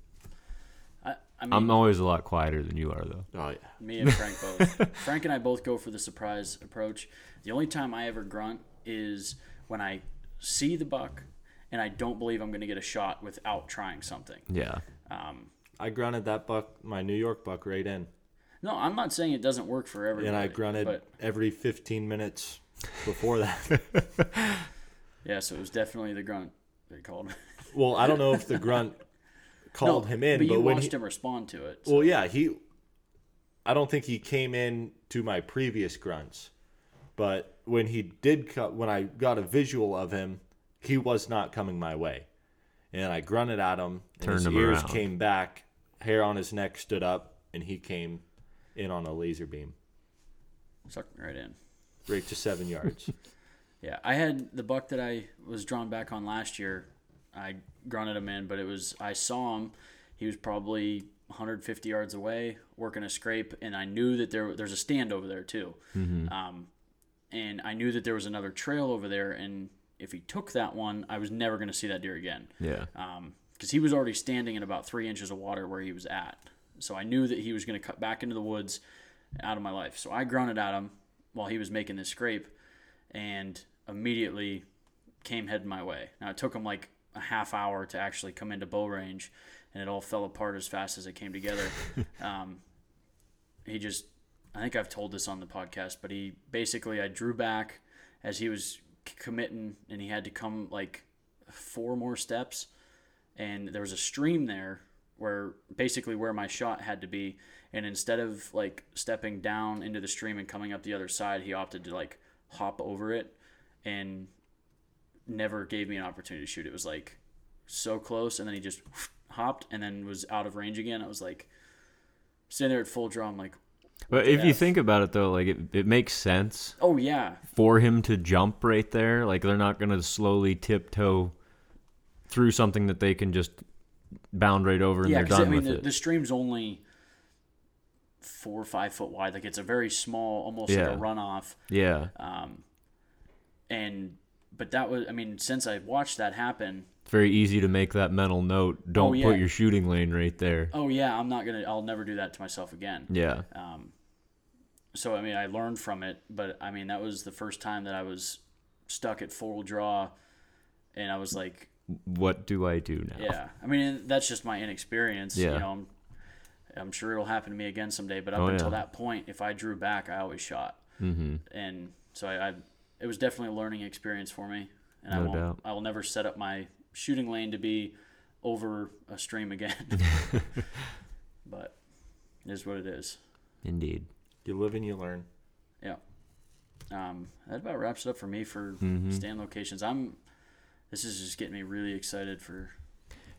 I, I mean, I'm always a lot quieter than you are, though. Oh yeah. me and Frank both. Frank and I both go for the surprise approach. The only time I ever grunt is when I see the buck and I don't believe I'm going to get a shot without trying something. Yeah. Um, I grunted that buck, my New York buck, right in, no, I'm not saying it doesn't work for everybody. and I grunted But every 15 minutes before that. yeah, so it was definitely the grunt they called. well, I don't know if the grunt called No, him in, but but, you when watched he, him respond to it. so- well, yeah, he. I don't think he came in to my previous grunts, but when he did, co- when I got a visual of him, he was not coming my way, and I grunted at him, and Turned his him ears around. came back, hair on his neck stood up, and he came in on a laser beam, Sucked me right in. right to seven yards. Yeah, I had the buck that I was drawn back on last year. I grunted him in, but it was I saw him. He was probably 150 yards away working a scrape, and I knew that there there's a stand over there too. Um, and I knew that there was another trail over there, and if he took that one, I was never going to see that deer again. Yeah. because he was already standing in about three inches of water where he was at. So I knew that he was going to cut back into the woods out of my life. So I grunted at him while he was making this scrape and immediately came heading my way. Now it took him like a half hour to actually come into bow range and it all fell apart as fast as it came together. um, he just, I think I've told this on the podcast, but he basically, I drew back as he was committing and he had to come like four more steps and there was a stream there where basically where my shot had to be and instead of like stepping down into the stream and coming up the other side he opted to like hop over it and never gave me an opportunity to shoot it was like so close and then he just hopped and then was out of range again i was like sitting there at full draw i'm like But if you think about it, though, like it, it makes sense oh yeah for him to jump right there. Like they're not gonna slowly tiptoe through something that they can just bound right over and yeah they're done i mean with the, it. the stream's only four or five foot wide like it's a very small almost Yeah. like a runoff yeah. um, and but that was i mean since i watched that happen It's very easy to make that mental note. Don't Oh, yeah. put your shooting lane right there. oh yeah i'm not gonna i'll never do that to myself again Yeah. um, so i mean i learned from it but i mean that was the first time that i was stuck at full draw and i was like What do I do now? yeah i mean that's just my inexperience Yeah. you know I'm, I'm sure it'll happen to me again someday. But up Oh, until yeah. that point, if I drew back, I always shot, Mm-hmm. and so I, I it was definitely a learning experience for me. And I won't, doubt. I will never set up my shooting lane to be over a stream again. but it is what it is. Indeed. You live and you learn. Yeah. Um, that about wraps it up for me for Mhm. stand locations. I'm. This is just getting me really excited for.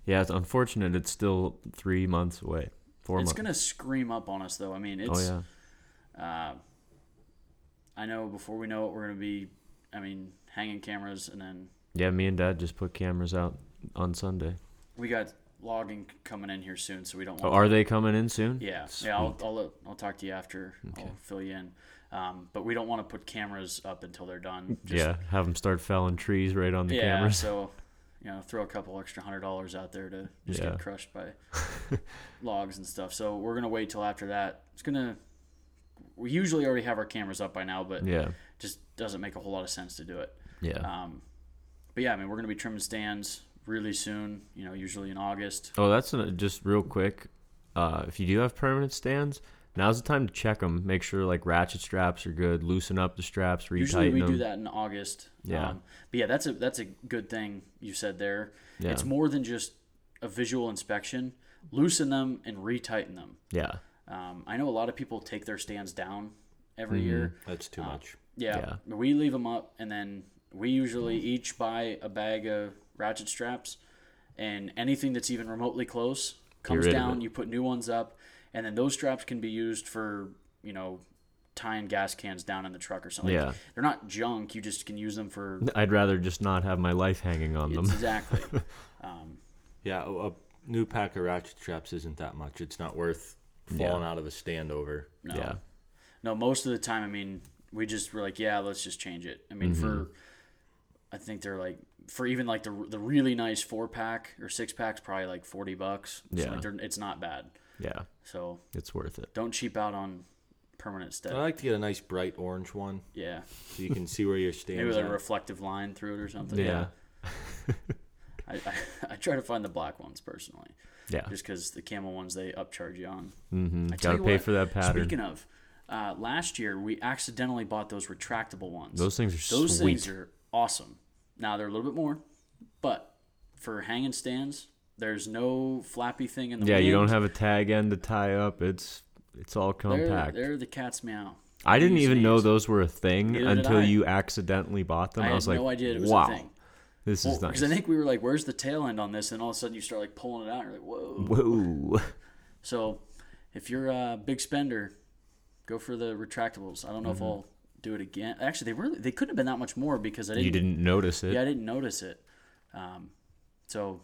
Yeah, it's unfortunate. It's still three months away. Four it's months. gonna scream up on us though. I mean, it's. oh it's. yeah. Uh, I know before we know it, we're gonna be. I mean, hanging cameras, and then Yeah, me and Dad just put cameras out on Sunday. we got logging coming in here soon, so we don't. Oh, are they coming in soon? Yeah, yeah. I'll, I'll I'll talk to you after. I'll fill you in. Um, but we don't want to put cameras up until they're done. Just- yeah, have them start felling trees right on the yeah. cameras. So, you know, throw a couple extra hundred dollars out there to just Yeah. get crushed by logs and stuff. So we're gonna wait till after that. It's gonna. We usually already have our cameras up by now, but Yeah, just doesn't make a whole lot of sense to do it. yeah. Um, but yeah, I mean, we're gonna be trimming stands really soon. You know, usually in August. Oh, that's an, just real quick. Uh, if you do have permanent stands, now's the time to check them. Make sure like ratchet straps are good. Loosen up the straps. Retighten Usually we them. do that in August. Yeah. Um, but yeah, that's a that's a good thing you said there. Yeah. It's more than just a visual inspection. Loosen them and retighten them. Yeah, Um, I know a lot of people take their stands down every Mm-hmm. year. That's too Uh, much. Yeah, we leave them up, and then we usually each buy a bag of ratchet straps, and anything that's even remotely close comes down. You put new ones up, and then those straps can be used for you know tying gas cans down in the truck or something. Yeah. they're not junk. You just can use them for I'd rather just not have my life hanging on them. exactly. um, Yeah, a, a new pack of ratchet straps isn't that much. It's not worth Yeah. falling out of a stand over. no, Yeah, no. Most of the time, I mean, we just were like, yeah, let's just change it. I mean, Mm-hmm. for I think they're like for even like the the really nice four pack or six packs, probably like forty bucks. So Yeah. like it's not bad. yeah, So it's worth it. don't cheap out on permanent stead. I like to get a nice bright orange one yeah, so you can see where your maybe stands with a reflective line through it or something. Yeah, I, I, I try to find the black ones personally, yeah. just because the camo ones they upcharge you on. Mm-hmm. I Gotta pay what, for that pattern. Speaking of, uh, last year we accidentally bought those retractable ones. Those things are Those sweet. things are awesome. Now they're a little bit more, but for hanging stands, there's no flappy thing in the yeah, you don't have a tag end to tie up. It's it's all They're, compact. they're the cat's meow. I didn't even know those were a thing Neither until you accidentally bought them. I I, had was like, no idea it was wow, a thing. This Well, is nice. because I think we were like, "Where's the tail end on this?" And all of a sudden, you start like pulling it out. And you're like, "Whoa!" Whoa. So, if you're a big spender, go for the retractables. I don't know if I'll do it again. Actually, they really they couldn't have been that much more because I didn't. You didn't notice it. Yeah, I didn't notice it. Um, so,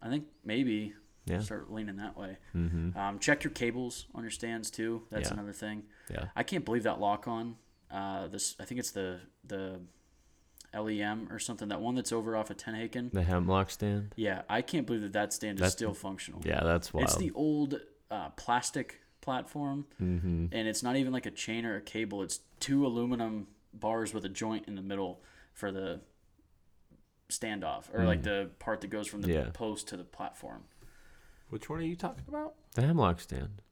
I think maybe Yeah. start leaning that way. Mm-hmm. Um, check your cables on your stands too. That's Yeah. another thing. Yeah. I can't believe that lock on. Uh, this I think it's the the LEM or something. That one that's over off of Tenhaken. The hemlock stand. Yeah, I can't believe that that stand is That's- still functional. Yeah, that's wild. It's the old uh, plastic platform, mm-hmm. and it's not even like a chain or a cable. It's two aluminum bars with a joint in the middle for the standoff, or like the part that goes from the Mm. Yeah. post to the platform. Which one are you talking about? The hemlock stand.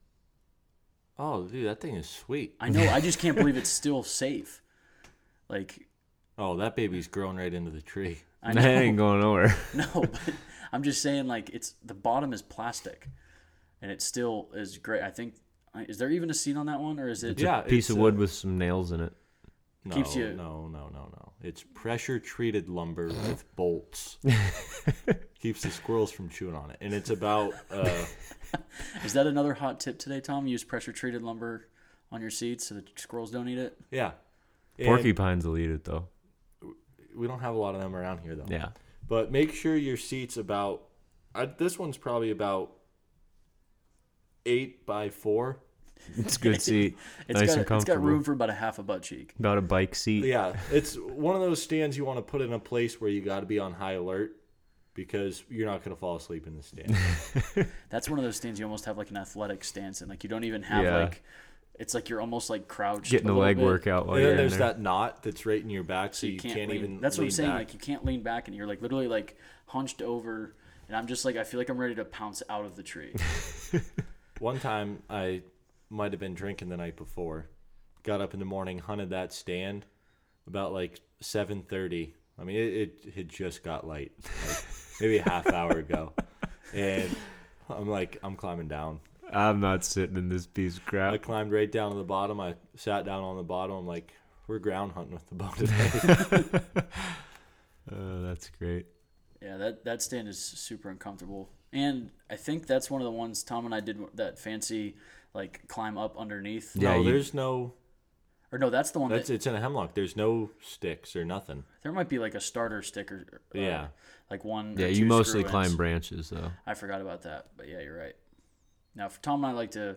Oh, dude, that thing is sweet. I know. I just can't believe it's still safe. Like Oh, that baby's grown right into the tree. I know. That ain't going nowhere. no, but I'm just saying like it's the bottom is plastic, and it still is great. I think. Is there even a seat on that one, or is it? It's Yeah, a piece it's, of uh, wood with some nails in it. No, Keeps you- no, no, no, no. It's pressure treated lumber with bolts. Keeps the squirrels from chewing on it, and it's about uh, Is that another hot tip today, Tom? Use pressure treated lumber on your seats so the squirrels don't eat it. yeah. And Porcupines will eat it though. We don't have a lot of them around here though. Yeah. But make sure your seat's about. I, this one's probably about eight by four. It's a good seat. It's nice got and it's got room for about a half a butt cheek. About a bike seat. Yeah, it's one of those stands you want to put in a place where you got to be on high alert because you're not going to fall asleep in the stand. That's one of those stands you almost have like an athletic stance and Like you don't even have Yeah. like. It's like you're almost like crouched. Getting a a leg bit. workout while and you're then in there's there. that knot that's right in your back, so, So you, can't, lean. even. That's what I'm saying. back. Like you can't lean back, and you're like literally like hunched over, and I'm just like I feel like I'm ready to pounce out of the tree. One time I might have been drinking the night before. Got up in the morning, hunted that stand about like 7:30. I mean, it, it had just got light, like maybe a half hour ago, and I'm like, I'm climbing down. I'm not sitting in this piece of crap. I climbed right down to the bottom. I sat down on the bottom. I'm like, we're ground hunting with the bow today. Oh, that's great. Yeah, that that stand is super uncomfortable, and I think that's one of the ones Tom and I did that fancy like climb up underneath. Yeah, no, you- there's no. Or no, that's the one That's that it's in a hemlock. There's no sticks or nothing. there might be like a starter sticker. uh, Yeah. like one. or Yeah, two you mostly screw-ins. climb branches though. I forgot about that, but yeah, you're right. Now, for Tom and I like to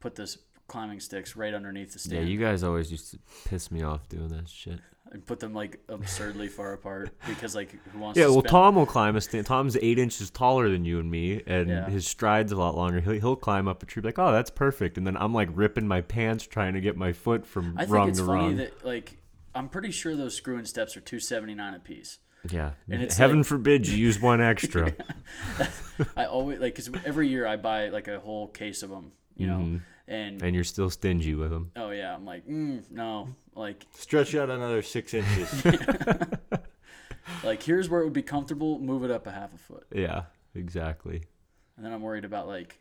put this climbing sticks right underneath the stand. Yeah, you guys always used to piss me off doing that shit. and put them like absurdly far apart because like who wants Yeah, to well, spend- Tom will climb a stand. Tom's eight inches taller than you and me, and Yeah. his stride's a lot longer. He'll, he'll climb up a tree, like, oh, that's perfect. And then I'm like ripping my pants trying to get my foot from I think it's to funny rung. that like I'm pretty sure those screw in steps are two seventy nine a piece. Yeah, and it's heaven like- forbid you use one extra. I always like because every year I buy like a whole case of them, you know, Mhm. and and you're still stingy with them. oh yeah, I'm like mm, no, like Stretch out another six inches. like here's where it would be comfortable, move it up a half a foot, Yeah, exactly. and then I'm worried about like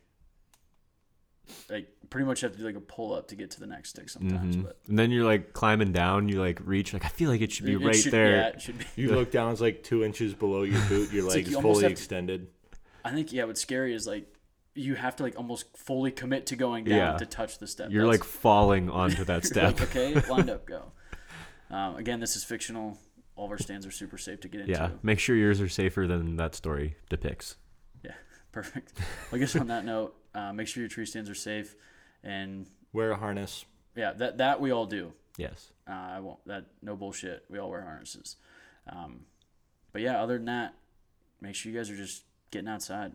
like pretty much have to do like a pull up to get to the next stick sometimes, Mhm. but And then you're like climbing down. You like reach. Like I feel like it should be it right should- there. Yeah, it should be. You look down, it's like two inches below your boot. Your It's like leg you is fully have to- extended. I think yeah, what's scary is like you have to like almost fully commit to going down Yeah. to touch the step. You're That's- like falling onto that step. like, okay, lined up, go. Um, again, this is fictional. All of our stands are super safe to get into. yeah, make sure yours are safer than that story depicts. Yeah, perfect. Well, I guess on that note, uh, make sure your tree stands are safe, and Wear a harness. yeah, that that we all do. Yes. Uh, I won't. That no bullshit. We all wear harnesses. Um, but yeah, other than that, make sure you guys are just getting outside.